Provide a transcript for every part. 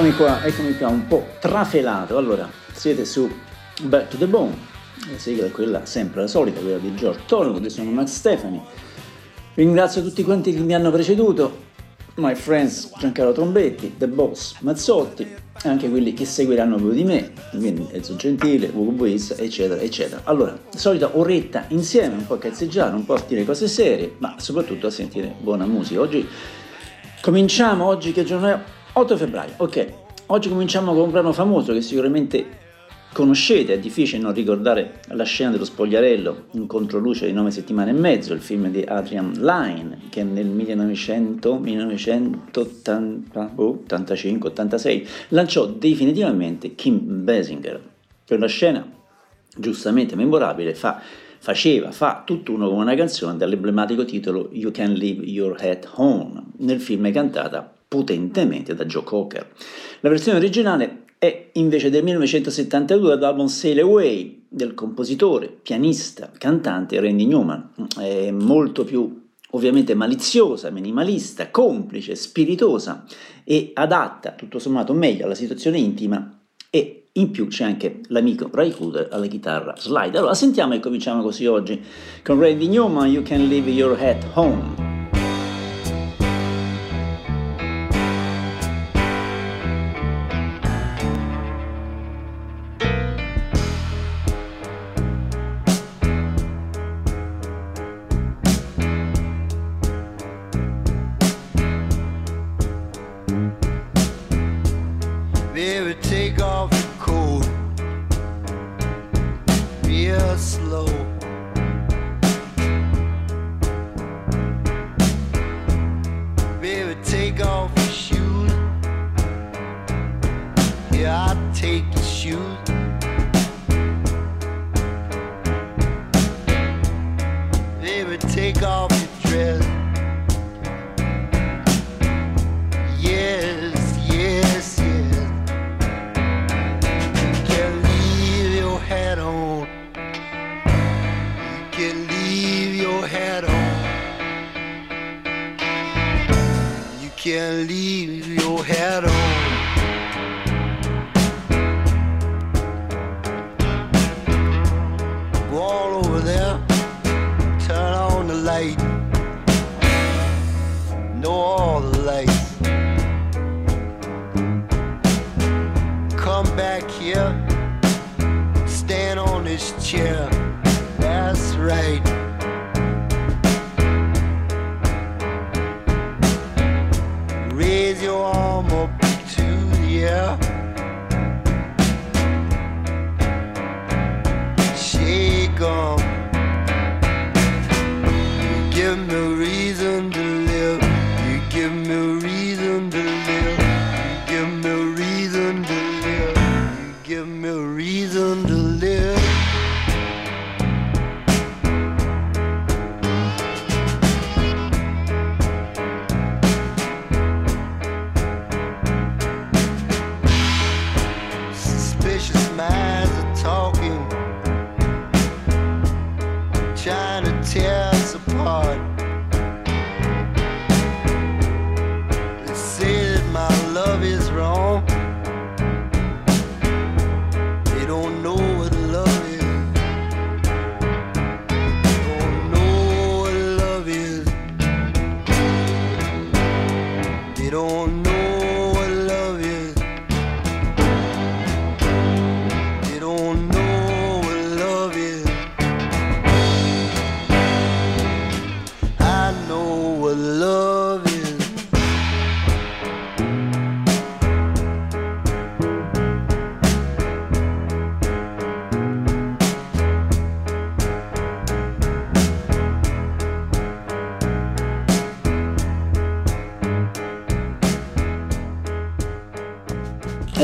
Eccomi qua, eccomi qua, un po' trafelato. Allora, siete su Back to the Bone. La sigla è quella sempre la solita, quella di George Thornwood, io sono Max Stefani. Ringrazio tutti quanti che mi hanno preceduto, my friends Giancarlo Trombetti, The Boss Mazzotti, anche quelli che seguiranno più di me, quindi Enzo Gentile, Ugo Buis, eccetera, eccetera. Allora, solita oretta insieme, un po' a cazzeggiare, un po' a dire cose serie, ma soprattutto a sentire buona musica. Oggi cominciamo, oggi che giorno è? 8 febbraio, ok. Oggi cominciamo con un brano famoso che sicuramente conoscete, è difficile non ricordare la scena dello spogliarello in controluce di 9 settimane e mezzo, il film di Adrian Lyne che nel 1985-86 lanciò definitivamente Kim Basinger. Per una scena giustamente memorabile fa faceva, fa tutt'uno con una canzone dall'emblematico titolo You Can Leave Your Head Home, nel film cantata potentemente da Joe Cocker. La versione originale è invece del 1972 dall'album Sail Away del compositore, pianista, cantante Randy Newman. È molto più ovviamente maliziosa, minimalista, complice, spiritosa e adatta tutto sommato meglio alla situazione intima e in più c'è anche l'amico Ray Cooder alla chitarra slide. Allora sentiamo e cominciamo così oggi con Randy Newman, You Can Leave Your Head Home.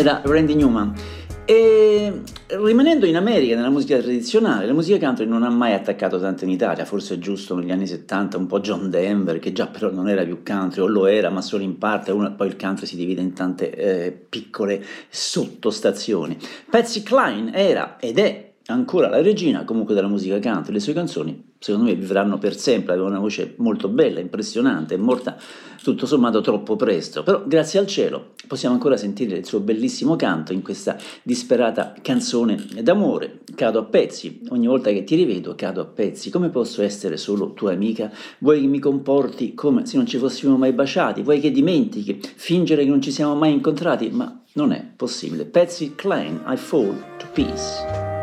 Era Randy Newman. E rimanendo in America, nella musica tradizionale, la musica country non ha mai attaccato tanto in Italia, forse giusto negli anni 70 un po' John Denver, che già però non era più country, o lo era, ma solo in parte, uno, poi il country si divide in tante eh, piccole sottostazioni. Patsy Cline era ed è ancora la regina comunque della musica country, le sue canzoni secondo me vivranno per sempre, aveva una voce molto bella, impressionante, è morta tutto sommato troppo presto, però grazie al cielo possiamo ancora sentire il suo bellissimo canto in questa disperata canzone d'amore. Cado a pezzi, ogni volta che ti rivedo cado a pezzi, come posso essere solo tua amica? Vuoi che mi comporti come se non ci fossimo mai baciati? Vuoi che dimentichi, fingere che non ci siamo mai incontrati? Ma non è possibile. Pezzi Klein, I fall to peace.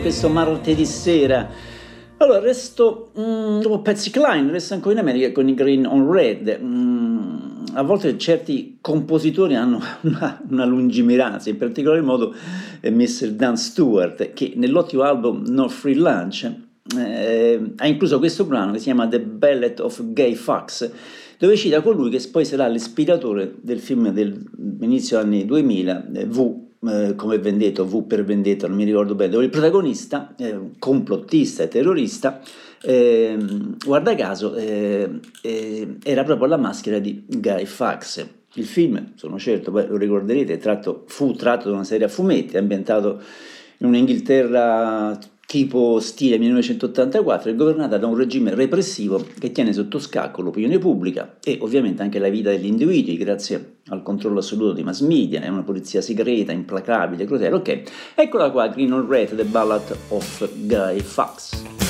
Questo martedì sera. Allora, resto mm, dopo Patsy Klein, resto ancora in America con i Green on Red. Mm, a volte certi compositori hanno una, una lungimiranza, in particolar modo eh, Mr. Dan Stewart, che nell'ottimo album No Free Lunch eh, ha incluso questo brano che si chiama The Ballet of Gay Fox, dove cita colui che poi sarà l'ispiratore del film dell'inizio anni 2000, eh, V eh, come Vendetta V per Vendetta, non mi ricordo bene, dove il protagonista, eh, complottista e terrorista, eh, guarda caso, eh, eh, era proprio la maschera di Guy Fawkes. Il film, sono certo, poi lo ricorderete, tratto, fu tratto da una serie a fumetti, ambientato in un'Inghilterra tipo stile 1984 è governata da un regime repressivo che tiene sotto scacco l'opinione pubblica e ovviamente anche la vita degli individui grazie al controllo assoluto dei mass media, è una polizia segreta, implacabile, crudele, ok. Eccola qua, Green on Red, The Ballad of Guy Fawkes.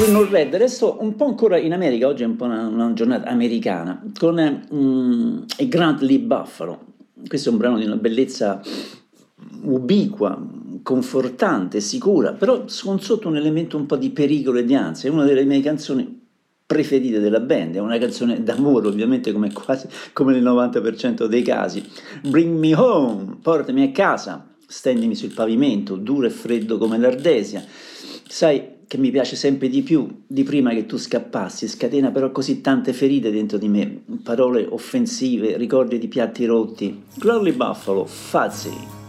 Green Red, adesso un po' ancora in America, oggi è un po' una, una giornata americana, con mm, i Grant Lee Buffalo. Questo è un brano di una bellezza ubiqua, confortante, sicura, però con sotto un elemento un po' di pericolo e di ansia. È una delle mie canzoni preferite della band, è una canzone d'amore ovviamente come quasi come nel 90% dei casi. Bring me home, portami a casa, stendimi sul pavimento, duro e freddo come l'Ardesia. Sai, che mi piace sempre di più di prima che tu scappassi, scatena però così tante ferite dentro di me, parole offensive, ricordi di piatti rotti. Glorly Buffalo, Fuzzy.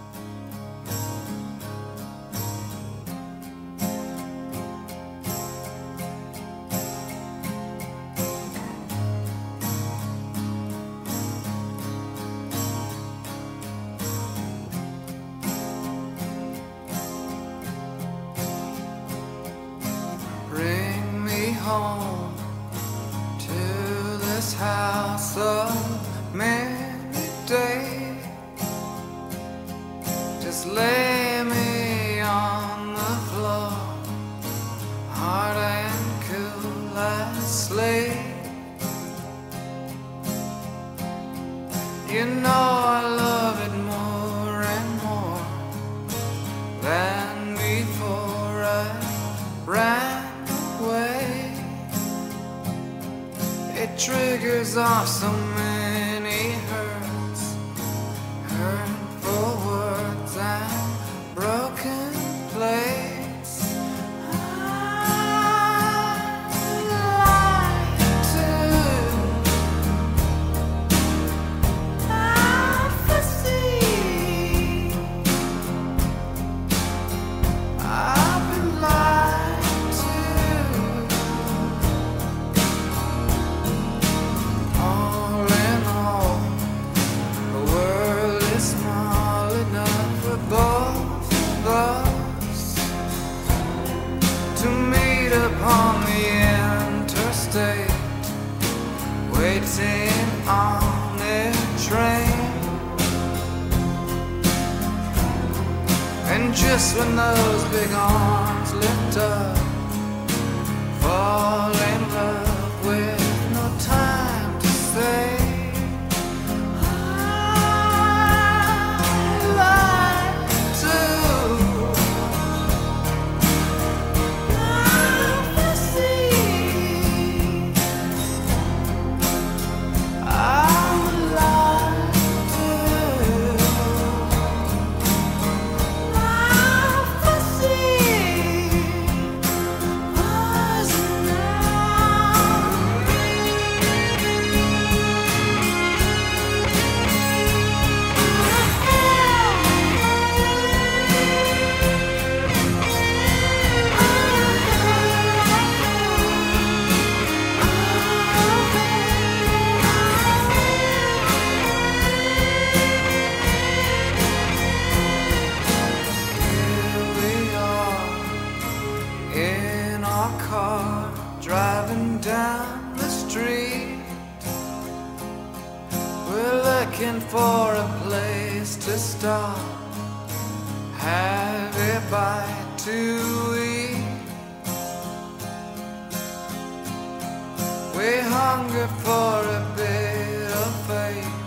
We hunger for a bit of faith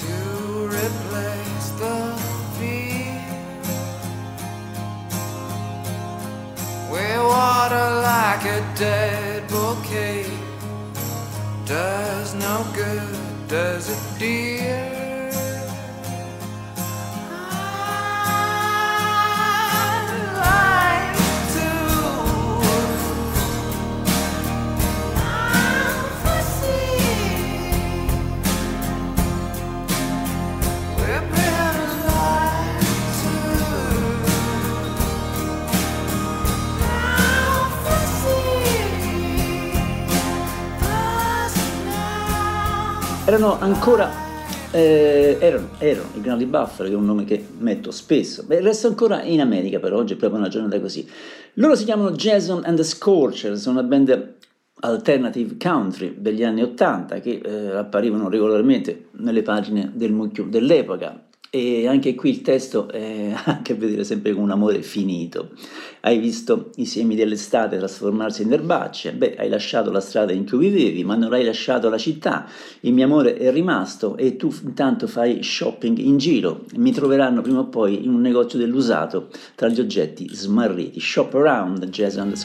to replace the fear. We water like a dead bouquet. Does no good, does it dear? Erano ancora eh, erano, erano, i Grandi Buffalo, che è un nome che metto spesso. Beh, resto ancora in America, però oggi è proprio una giornata così. Loro si chiamano Jason and the Scorchers, sono una band alternative country degli anni 80 che eh, apparivano regolarmente nelle pagine del mucchio dell'epoca E anche qui il testo eh, ha a vedere sempre con un amore finito. Hai visto i semi dell'estate trasformarsi in erbacce? Beh, hai lasciato la strada in cui vivevi, ma non hai lasciato la città. Il mio amore è rimasto e tu intanto fai shopping in giro. Mi troveranno prima o poi in un negozio dell'usato tra gli oggetti smarriti. Shop around, jazz and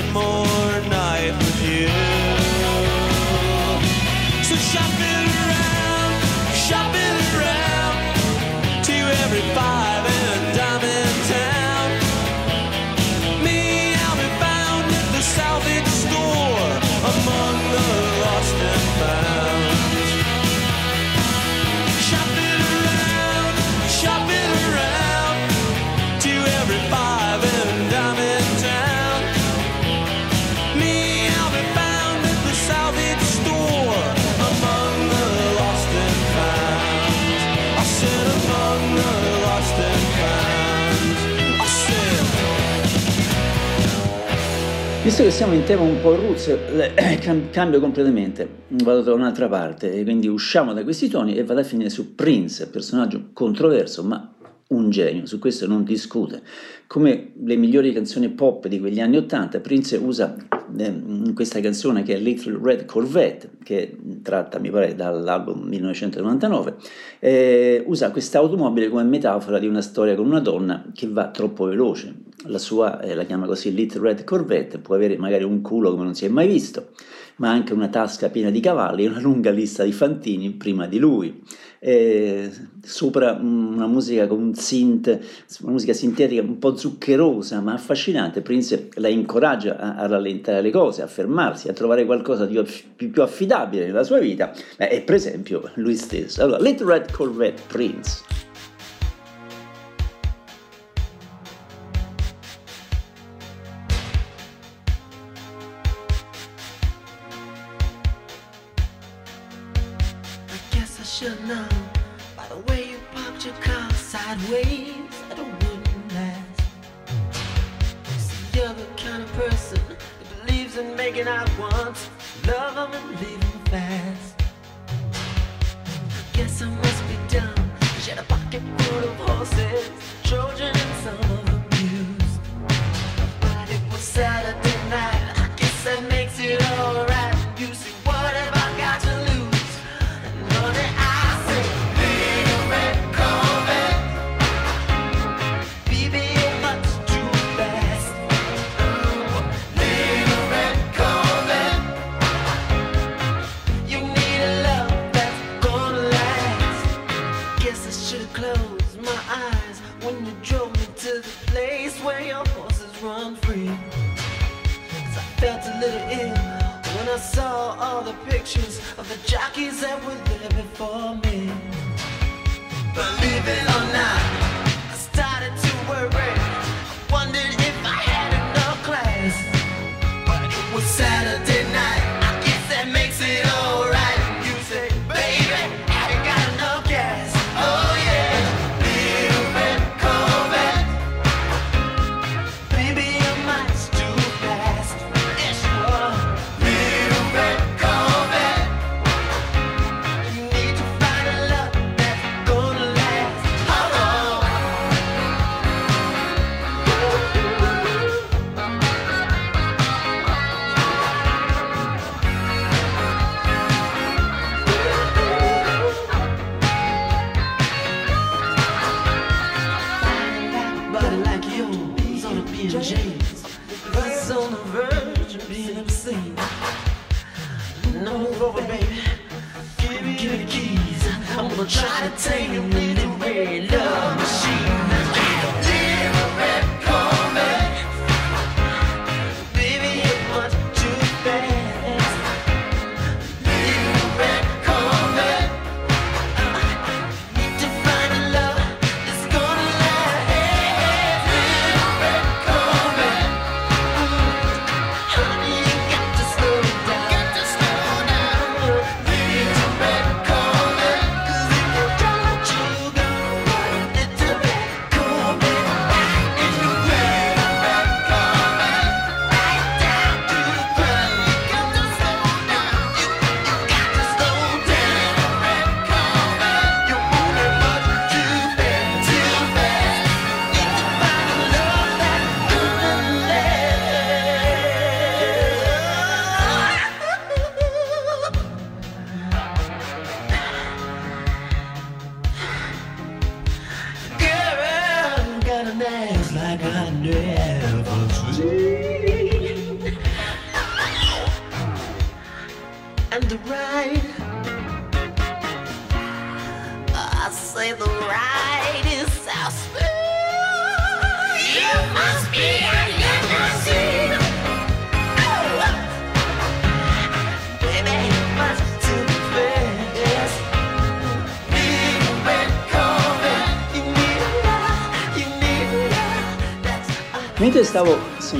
the scorchers. Visto che siamo in tema un po' roots, cambio completamente, vado da un'altra parte e quindi usciamo da questi toni e vado a finire su Prince, personaggio controverso ma un genio, su questo non discute. Come le migliori canzoni pop di quegli anni Ottanta, Prince usa eh, questa canzone che è Little Red Corvette, che tratta, mi pare, dall'album 1999, eh, usa questa automobile come metafora di una storia con una donna che va troppo veloce. La sua, eh, la chiama così Little Red Corvette, può avere magari un culo come non si è mai visto, ma anche una tasca piena di cavalli e una lunga lista di fantini prima di lui eh, sopra una musica con un synth, una musica sintetica un po' zuccherosa ma affascinante. Prince la incoraggia a, a rallentare le cose, a fermarsi, a trovare qualcosa di più, più affidabile nella sua vita, e per esempio lui stesso. Allora, Little Red Corvette Prince. By the way you parked your car sideways that it wouldn't last. See, you're the kind of person that believes in making out once, love them and leave them fast. I guess I must be dumb.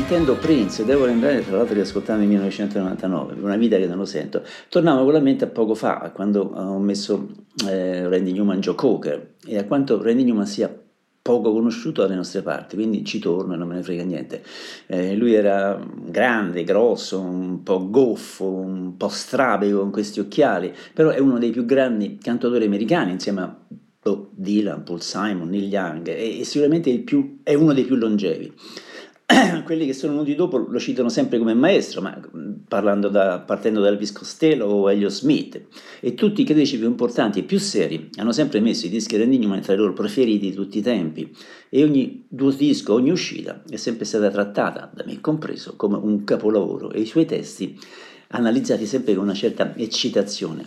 Sentendo Prince, devo lembrare tra l'altro di ascoltare nel 1999, per una vita che non lo sento, tornavo con la mente a poco fa, quando ho messo eh, Randy Newman Joe Cocker e a quanto Randy Newman sia poco conosciuto dalle nostre parti, quindi ci torno e non me ne frega niente. Eh, lui era grande, grosso, un po' goffo, un po' strabico con questi occhiali, però è uno dei più grandi cantautori americani insieme a Bob Dylan, Paul Simon, Neil Young e, e sicuramente più- è uno dei più longevi. Quelli che sono venuti dopo lo citano sempre come maestro, ma parlando da- partendo da Elvis Costello o Elliot Smith, e tutti i critici più importanti e più seri hanno sempre messo i dischi di Randy Newman tra i loro preferiti di tutti i tempi, e ogni due disco, ogni uscita è sempre stata trattata, da me compreso, come un capolavoro, e i suoi testi analizzati sempre con una certa eccitazione.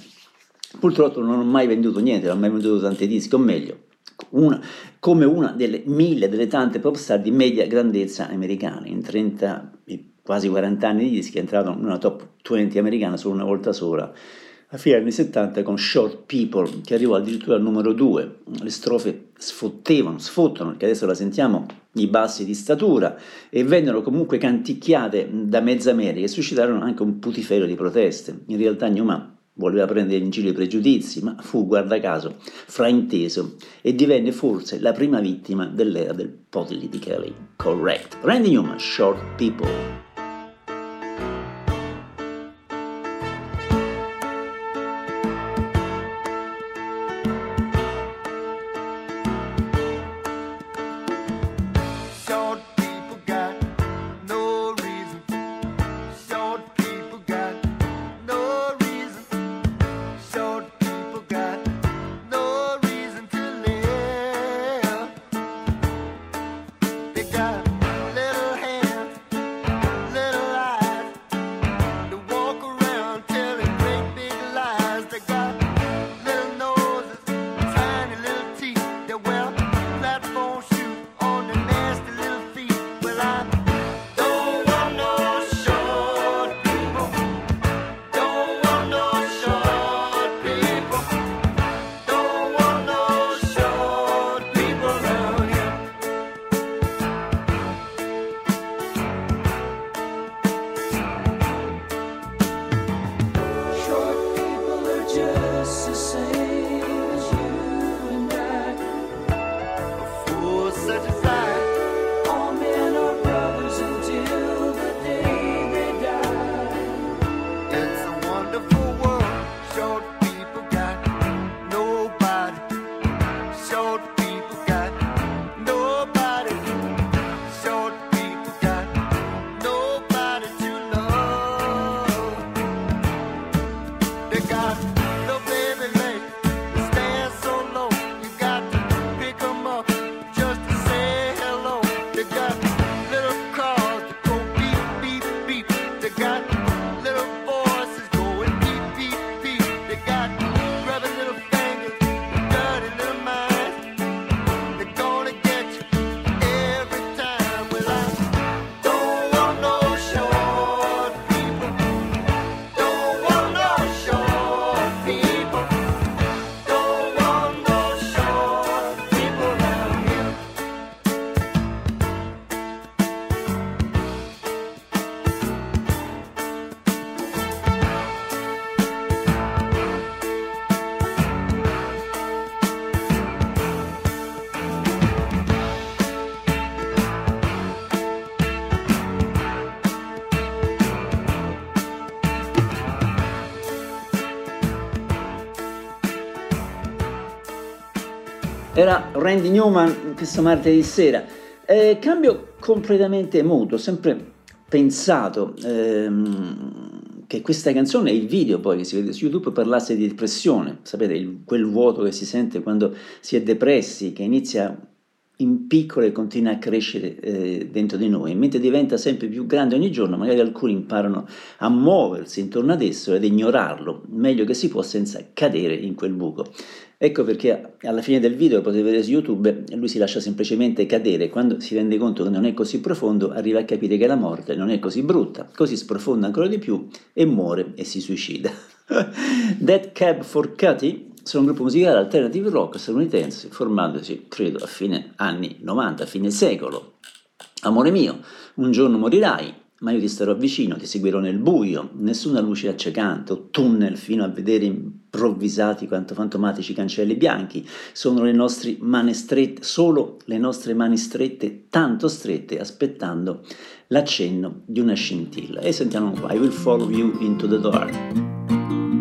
Purtroppo non ho mai venduto niente, non ho mai venduto tanti dischi, o meglio, una- come una delle mille, delle tante pop star di media grandezza americana. In 30, e quasi 40 anni di dischi è entrato in una top 20 americana solo una volta sola, a fine anni 70 con Short People, che arrivò addirittura al numero 2. Le strofe sfottevano, sfottono, perché adesso la sentiamo, i bassi di statura, e vennero comunque canticchiate da mezza America e suscitarono anche un putiferio di proteste. In realtà Newman voleva prendere in giro i pregiudizi, ma fu, guarda caso, frainteso e divenne forse la prima vittima dell'era del politically correct. Randy Newman, Short People. Era Randy Newman questo martedì sera. Eh, cambio completamente mood, ho sempre pensato ehm, che questa canzone e il video poi che si vede su YouTube parlasse di depressione, sapete, il- quel vuoto che si sente quando si è depressi, che inizia in piccolo e continua a crescere eh, dentro di noi, mentre diventa sempre più grande ogni giorno, magari alcuni imparano a muoversi intorno ad esso ed ignorarlo, meglio che si può senza cadere in quel buco. Ecco perché alla fine del video, potete vedere su YouTube, lui si lascia semplicemente cadere, quando si rende conto che non è così profondo, arriva a capire che la morte non è così brutta, così sprofonda ancora di più e muore e si suicida. Dead Cab for Cutie sono un gruppo musicale alternative rock statunitense formandosi, credo, a fine anni 90, a fine secolo. Amore mio, un giorno morirai, ma io ti starò vicino, ti seguirò nel buio, nessuna luce accecante o tunnel fino a vedere improvvisati quanto fantomatici cancelli bianchi. Sono le nostre mani strette, solo le nostre mani strette, tanto strette, aspettando l'accenno di una scintilla. E sentiamo qua, I will follow you into the dark.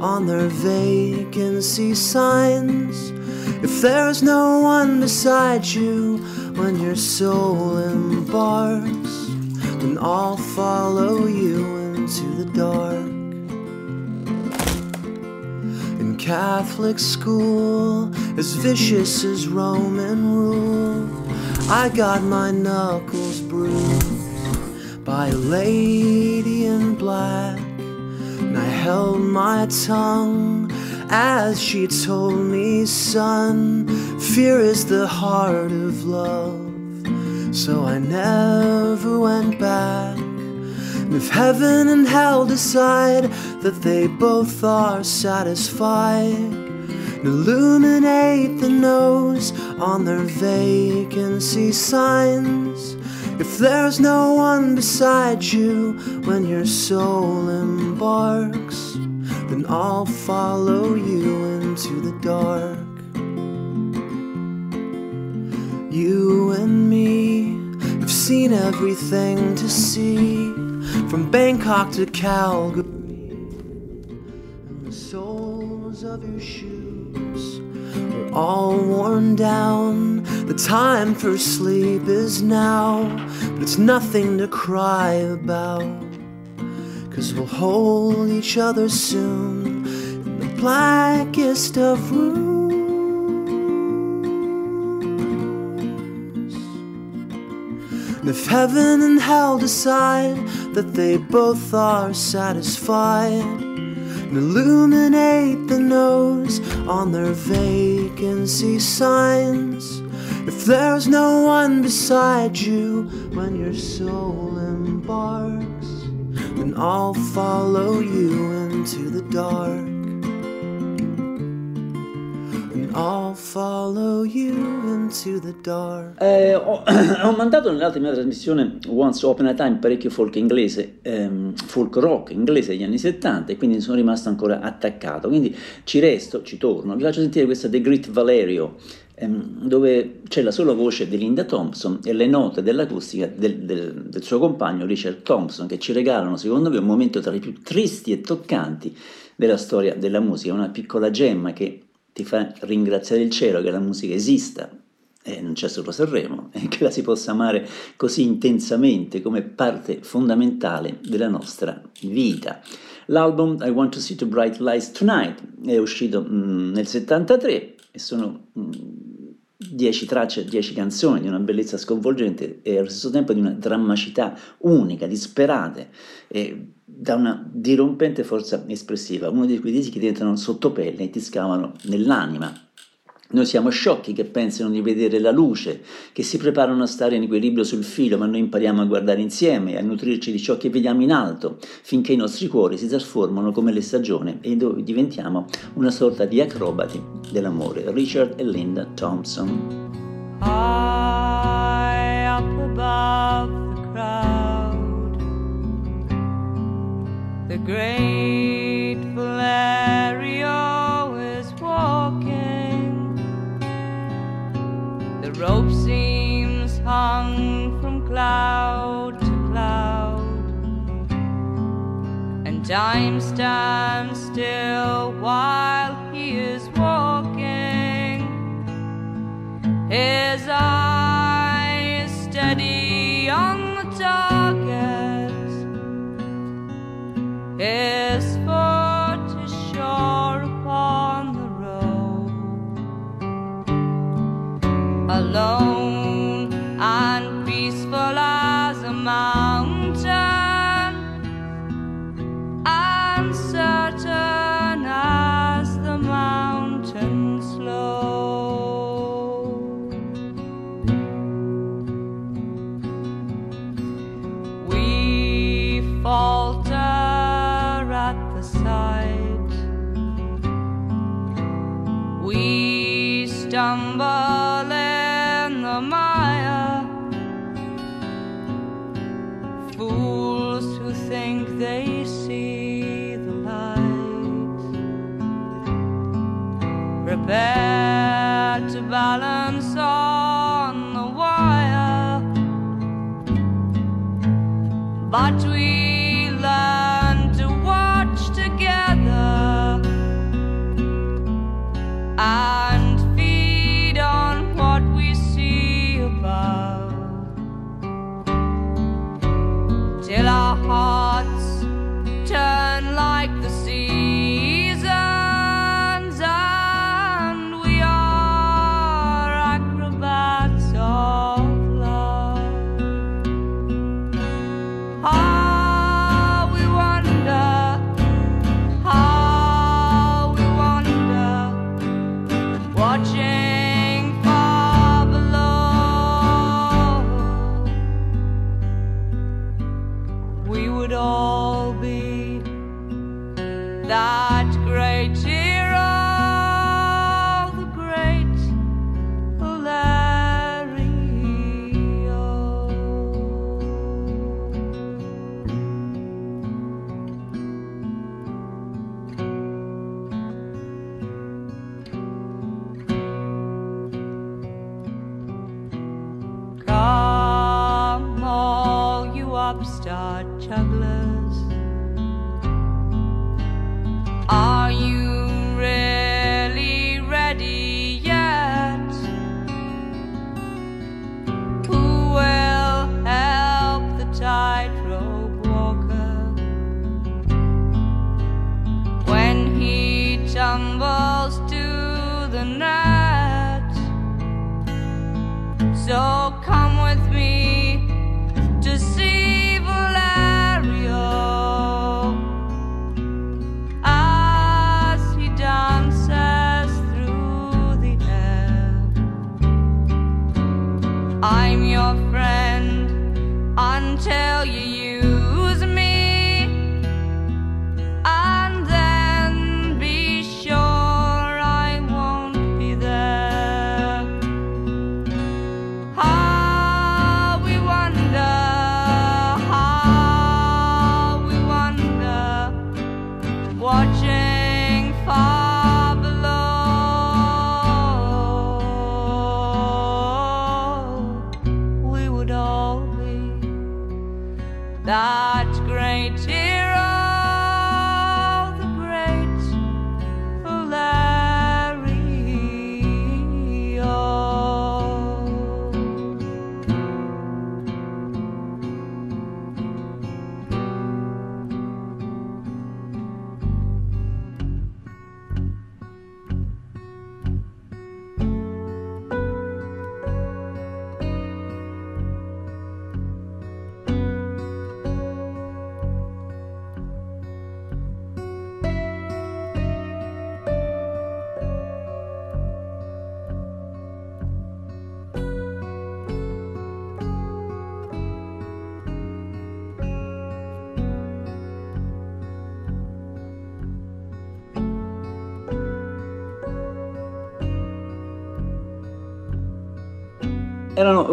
on their vacancy signs. If there's no one beside you when your soul embarks, then I'll follow you into the dark. In Catholic school, as vicious as Roman rule, I got my knuckles bruised by a lady in black. Held my tongue as she told me, son, fear is the heart of love. So I never went back. And if heaven and hell decide that they both are satisfied, illuminate the nose on their vacancy signs. If there's no one beside you when your soul embarks, then I'll follow you into the dark. You and me have seen everything to see, from Bangkok to Calgary. And the soles of your shoes are all worn down. The time for sleep is now, but it's nothing to cry about. Cause we'll hold each other soon in the blackest of rooms. And if heaven and hell decide that they both are satisfied, and illuminate the nose on their vacancy signs. If there's no one beside you when your soul embarks, then I'll follow you into the dark. I'll you into the dark. Eh, ho, ho mandato nell'altra mia trasmissione Once Upon a Time parecchio folk inglese, ehm, folk rock inglese degli anni 70 e quindi sono rimasto ancora attaccato. Quindi ci resto, ci torno, vi faccio sentire questa The Great Valerio, ehm, dove c'è la sola voce di Linda Thompson e le note dell'acustica del, del- del suo compagno Richard Thompson che ci regalano secondo me un momento tra i più tristi e toccanti della storia della musica, una piccola gemma che ti fa ringraziare il cielo che la musica esista e non c'è solo Sanremo, e che la si possa amare così intensamente come parte fondamentale della nostra vita. L'album I Want to See the Bright Lights Tonight è uscito mm, nel 73 e sono mm, dieci tracce, dieci canzoni di una bellezza sconvolgente e allo stesso tempo di una drammacità unica, disperate e da una dirompente forza espressiva, uno di quei dischi che diventano sottopelle e ti scavano nell'anima. Noi siamo sciocchi che pensano di vedere la luce, che si preparano a stare in equilibrio sul filo, ma noi impariamo a guardare insieme, a nutrirci di ciò che vediamo in alto, finché i nostri cuori si trasformano come le stagioni e diventiamo una sorta di acrobati dell'amore. Richard e Linda Thompson. High the great Valerio is walking. The rope seems hung from cloud to cloud, and time stands still while he is walking. His Yeah.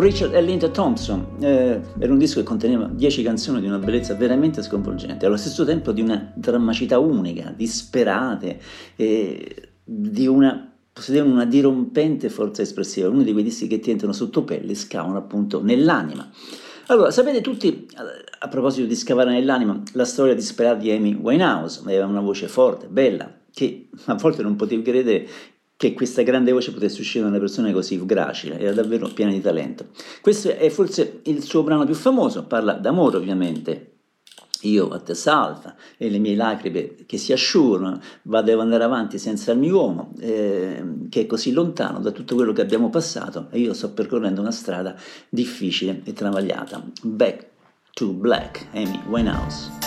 Richard e Linda Thompson, eh, era un disco che conteneva 10 canzoni di una bellezza veramente sconvolgente, allo stesso tempo di una drammaticità unica, disperate, eh, di una, una dirompente forza espressiva, uno di quei dischi che ti entrano sotto pelle e scavano appunto nell'anima. Allora, sapete tutti, a proposito di scavare nell'anima, la storia disperata di Amy Winehouse, aveva una voce forte, bella, che a volte non potevi credere che questa grande voce potesse uscire da una persona così gracile, era davvero piena di talento. Questo è forse il suo brano più famoso, parla d'amore ovviamente. Io a te salva e le mie lacrime che si asciugano, vado devo andare avanti senza il mio uomo, eh, che è così lontano da tutto quello che abbiamo passato e io sto percorrendo una strada difficile e travagliata. Back to Black, Amy Winehouse.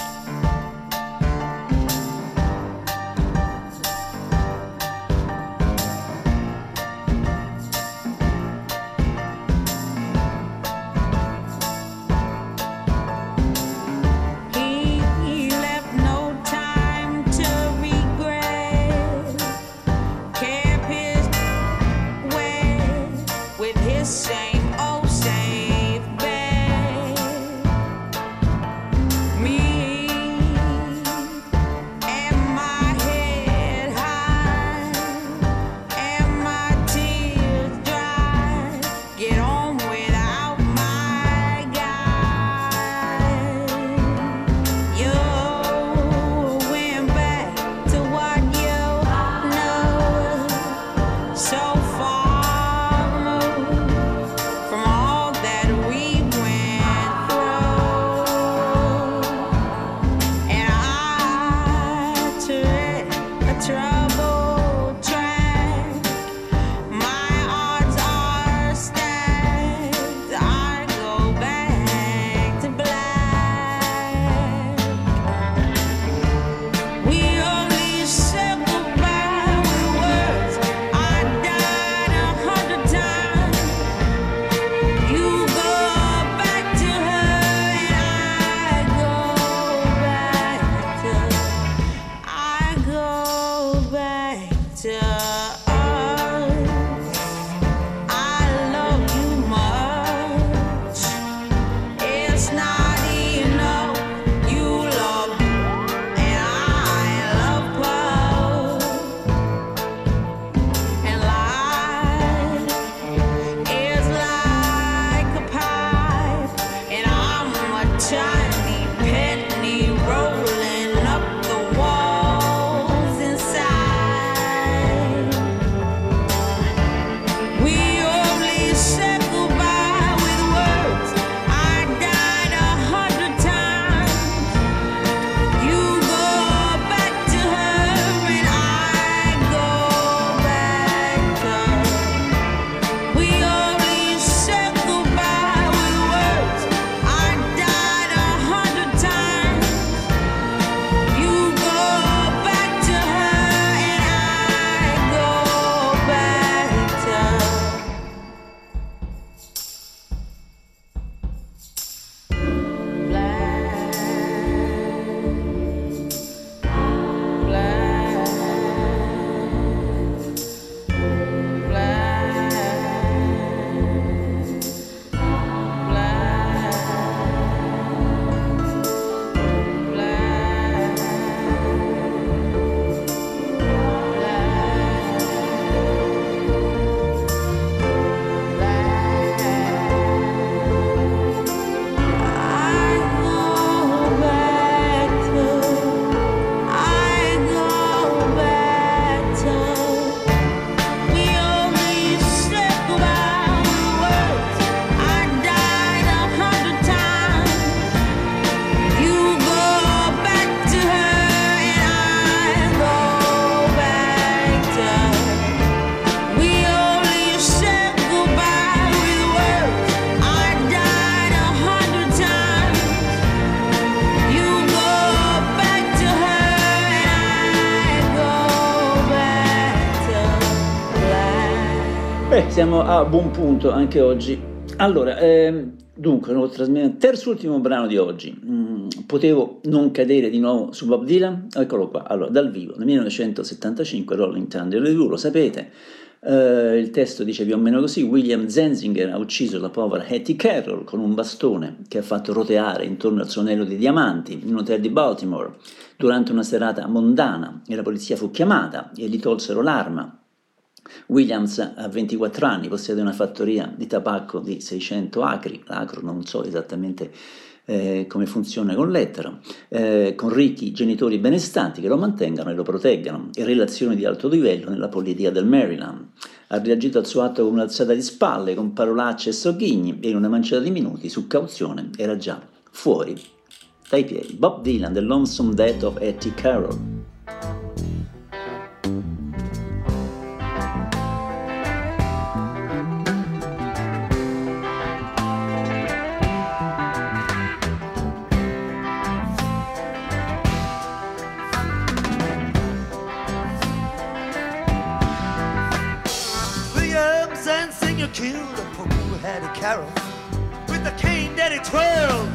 Beh, siamo a buon punto anche oggi. Allora, ehm, dunque, trasmettere, terzo ultimo brano di oggi. Mm, potevo non cadere di nuovo su Bob Dylan? Eccolo qua. Allora, dal vivo, nel 1975, Rolling Thunder Review, lo sapete. Eh, il testo dice più o meno così: William Zenzinger ha ucciso la povera Hattie Carroll con un bastone che ha fatto roteare intorno al suo anello di diamanti in un hotel di Baltimore durante una serata mondana e la polizia fu chiamata e gli tolsero l'arma. Williams ha 24 anni, possiede una fattoria di tabacco di 600 acri, l'acro non so esattamente eh, come funziona con l'ettero, eh, con ricchi genitori benestanti che lo mantengano e lo proteggano e relazioni di alto livello nella politica del Maryland. Ha reagito al suo atto con un'alzata di spalle, con parolacce e sogghigni e in una manciata di minuti, su cauzione, era già fuori dai piedi. Bob Dylan, The Lonesome Death of Etty Carroll. Killed a poor Hattie carol with the cane that he twirled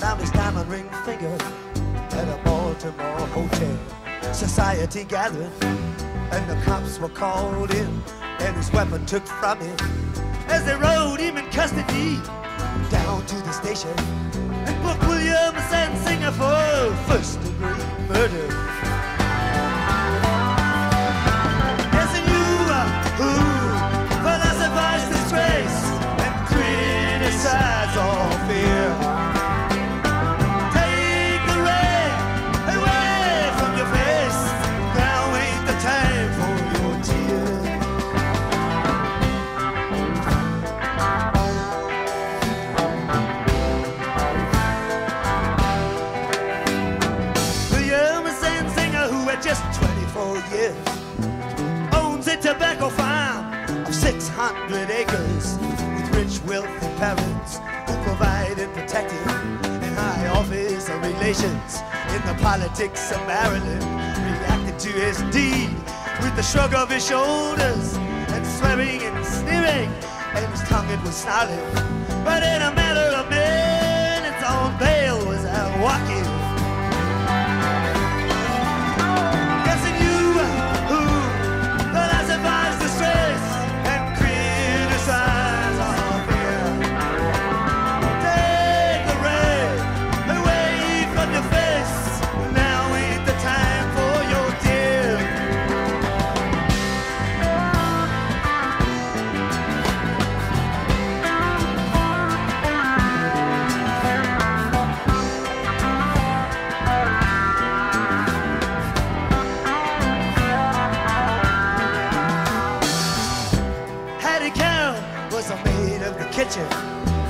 down his diamond ring finger at a Baltimore hotel. Society gathered and the cops were called in and his weapon took from him as they rode him in custody down to the station and booked Williams and Singer for first degree murder. Wealthy parents who provided provide and high office and relations in the politics of Maryland. Reacted to his deed with the shrug of his shoulders and swearing and sneering, and his tongue it was snarling. But in a matter of minutes, on bail was out walking.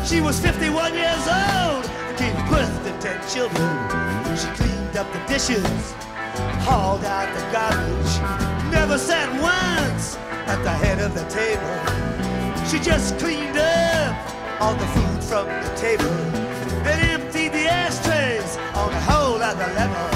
She was 51 years old and gave birth to 10 children. She cleaned up the dishes, hauled out the garbage, never sat once at the head of the table. She just cleaned up all the food from the table and emptied the ashtrays on a whole other level.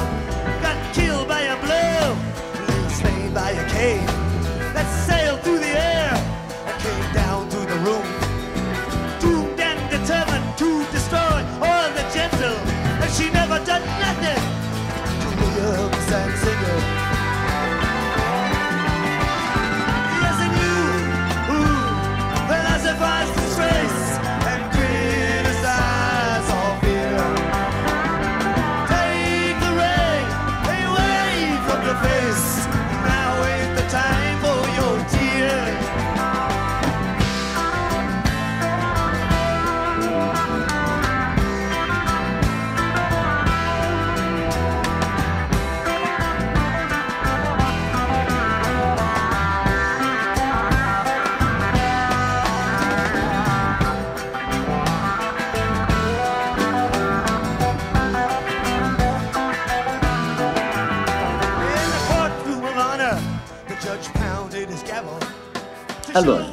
Allora,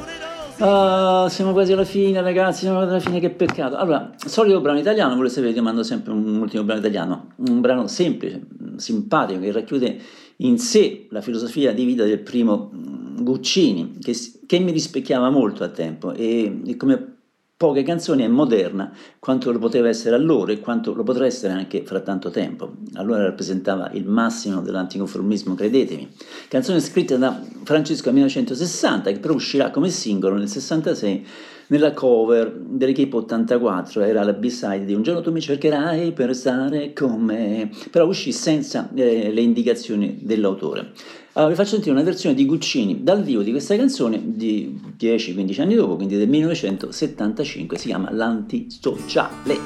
ah, siamo quasi alla fine, ragazzi. Siamo quasi alla fine, che peccato. Allora, solito brano italiano, volete sapere, io mando sempre un ultimo brano italiano. Un brano semplice, simpatico, che racchiude in sé la filosofia di vita del primo mm, Guccini, che, che mi rispecchiava molto a tempo e, e come poche canzoni è moderna quanto lo poteva essere allora e quanto lo potrà essere anche fra tanto tempo. Allora rappresentava il massimo dell'anticonformismo, credetemi. Canzone scritta da Francesco nel 1960 che però uscirà come singolo nel 66 nella cover dell'Equipe 84 era la B-side di Un giorno tu mi cercherai per stare con me, però uscì senza eh, le indicazioni dell'autore. Allora, vi faccio sentire una versione di Guccini dal vivo di questa canzone di 10-15 anni dopo, quindi del 1975, si chiama L'antisociale.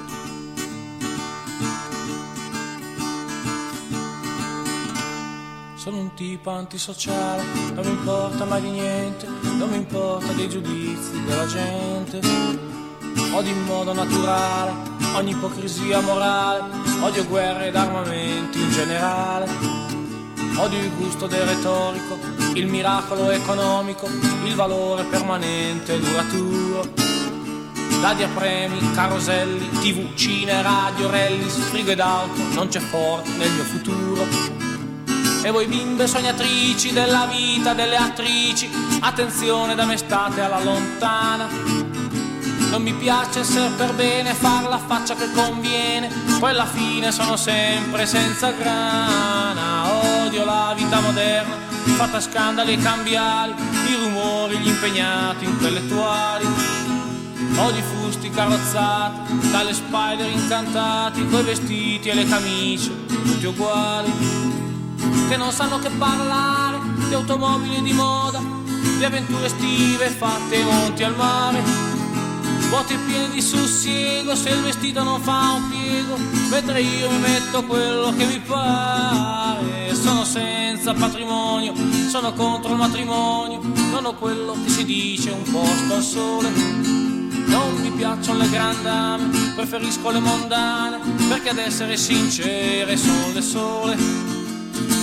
Sono un tipo antisociale, non mi importa mai di niente, non mi importa dei giudizi della gente. Odio in modo naturale ogni ipocrisia morale, odio guerre ed armamenti in generale. Odio il gusto del retorico, il miracolo economico, il valore permanente e duraturo. Dadi a premi, caroselli, tv, cine, radio, rally, frigo ed auto, non c'è Ford nel mio futuro. E voi bimbe sognatrici della vita delle attrici, attenzione da me state alla lontana. Non mi piace essere per bene, far la faccia che conviene, poi alla fine sono sempre senza grana. Odio la vita moderna, fatta scandali e cambiali, i rumori, gli impegnati intellettuali. Odio i fusti carrozzati, dalle spider incantati, coi vestiti e le camicie, tutti uguali che non sanno che parlare di automobili di moda, di avventure estive fatte monti al mare. Vuoti pieni di sussiego se il vestito non fa un piego, mentre io mi metto quello che mi pare. Sono senza patrimonio, sono contro il matrimonio, non ho quello che si dice un posto al sole. Non mi piacciono le grandi dame, preferisco le mondane, perché ad essere sincere sono le sole.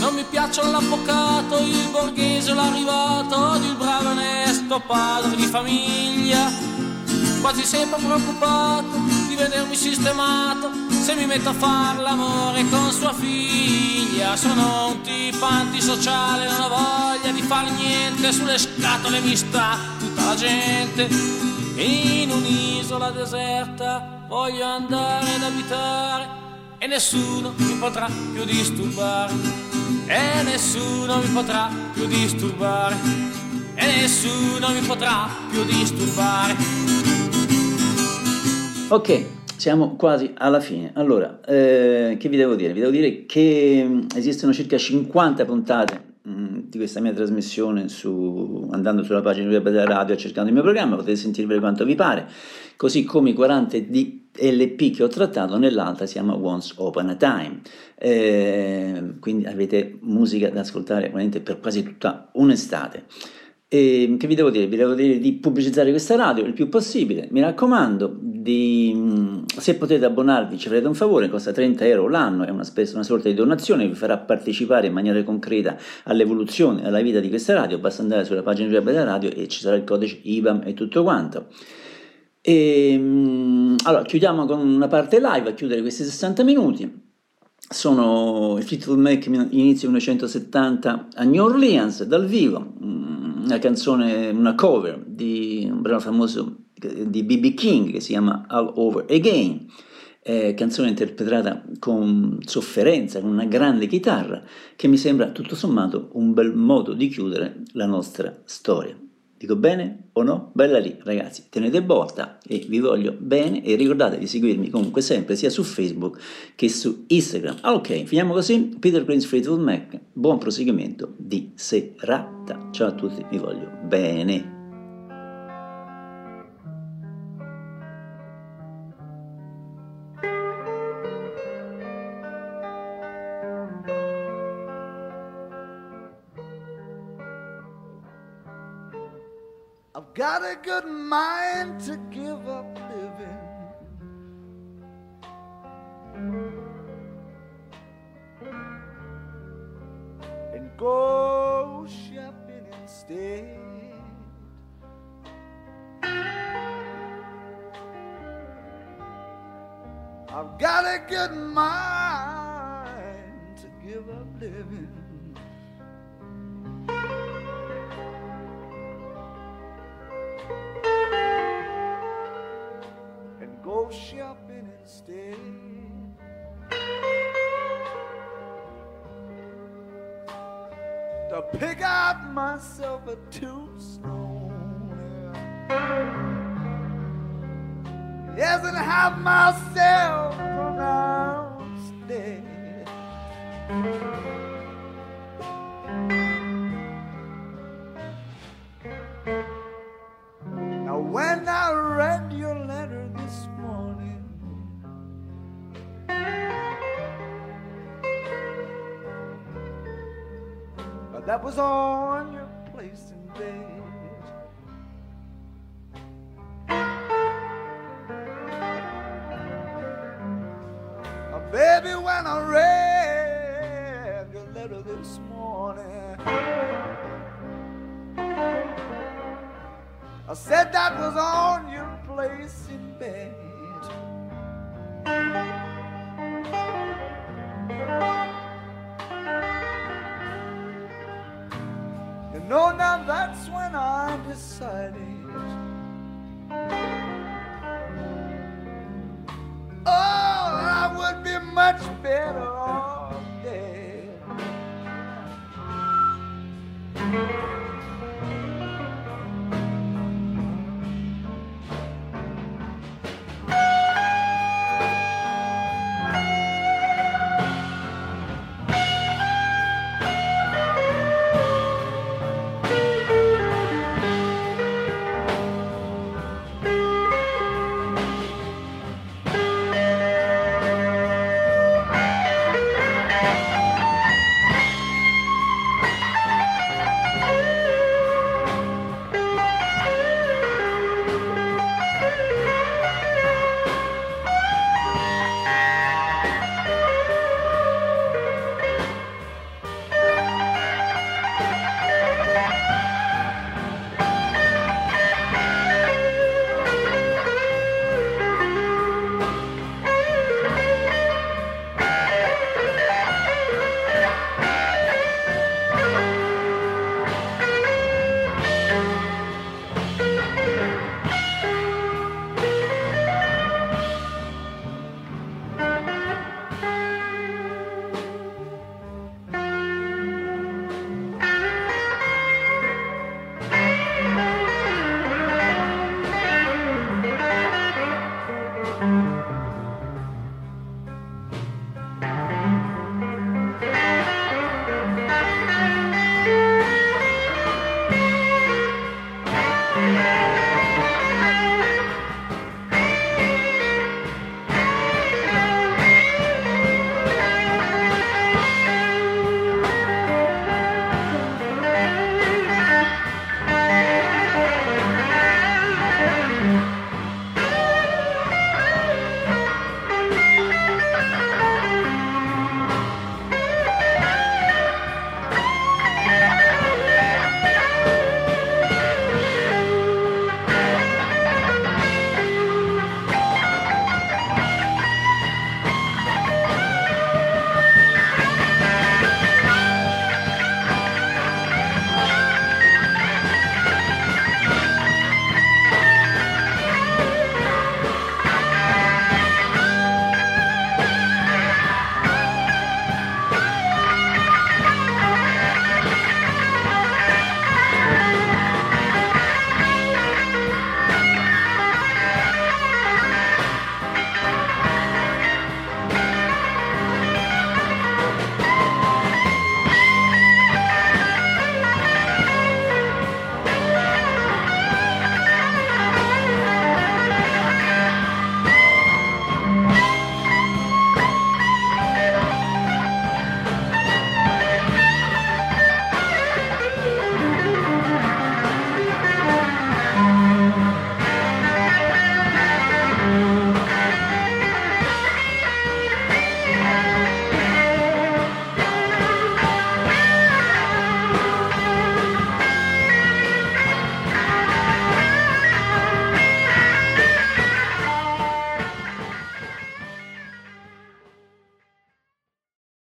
Non mi piacciono l'avvocato, il borghese, l'arrivato, il bravo onesto padre di famiglia. Quasi sempre preoccupato di vedermi sistemato se mi metto a far l'amore con sua figlia. Sono un tipo antisociale, non ho voglia di far niente, sulle scatole mi sta tutta la gente. In un'isola deserta voglio andare ad abitare e nessuno mi potrà più disturbare e nessuno mi potrà più disturbare e nessuno mi potrà più disturbare. Ok, siamo quasi alla fine. Allora, eh, che vi devo dire? Vi devo dire che mm, esistono circa 50 puntate mm, di questa mia trasmissione su, andando sulla pagina web della radio cercando il mio programma, potete sentirvele quanto vi pare, così come i 40 di LP che ho trattato, nell'altra si chiama Once Upon a Time. Eh, quindi avete musica da ascoltare veramente per quasi tutta un'estate. E che vi devo dire? Vi devo dire di pubblicizzare questa radio il più possibile. Mi raccomando, di, se potete abbonarvi ci farete un favore, costa 30 euro l'anno, è una, spesa, una sorta di donazione, vi farà partecipare in maniera concreta all'evoluzione, alla vita di questa radio. Basta andare sulla pagina web della radio e ci sarà il codice IBAM e tutto quanto. E, ehm, allora, chiudiamo con una parte live a chiudere questi 60 minuti. Sono i Fleetwood Mac inizio 1970 a New Orleans dal vivo, mm, una canzone, una cover di un brano famoso di B.B. King che si chiama All Over Again, eh, canzone interpretata con sofferenza, con una grande chitarra, che mi sembra tutto sommato un bel modo di chiudere la nostra storia. Dico bene o no? Bella lì, ragazzi, tenete botta e vi voglio bene e ricordate di seguirmi comunque sempre sia su Facebook che su Instagram. Ok, finiamo così. Peter Prince Fleetwood Mac, buon proseguimento di serata. Ciao a tutti, vi voglio bene. Got a good mind to give up No, now that's when I decided. Oh, I would be much better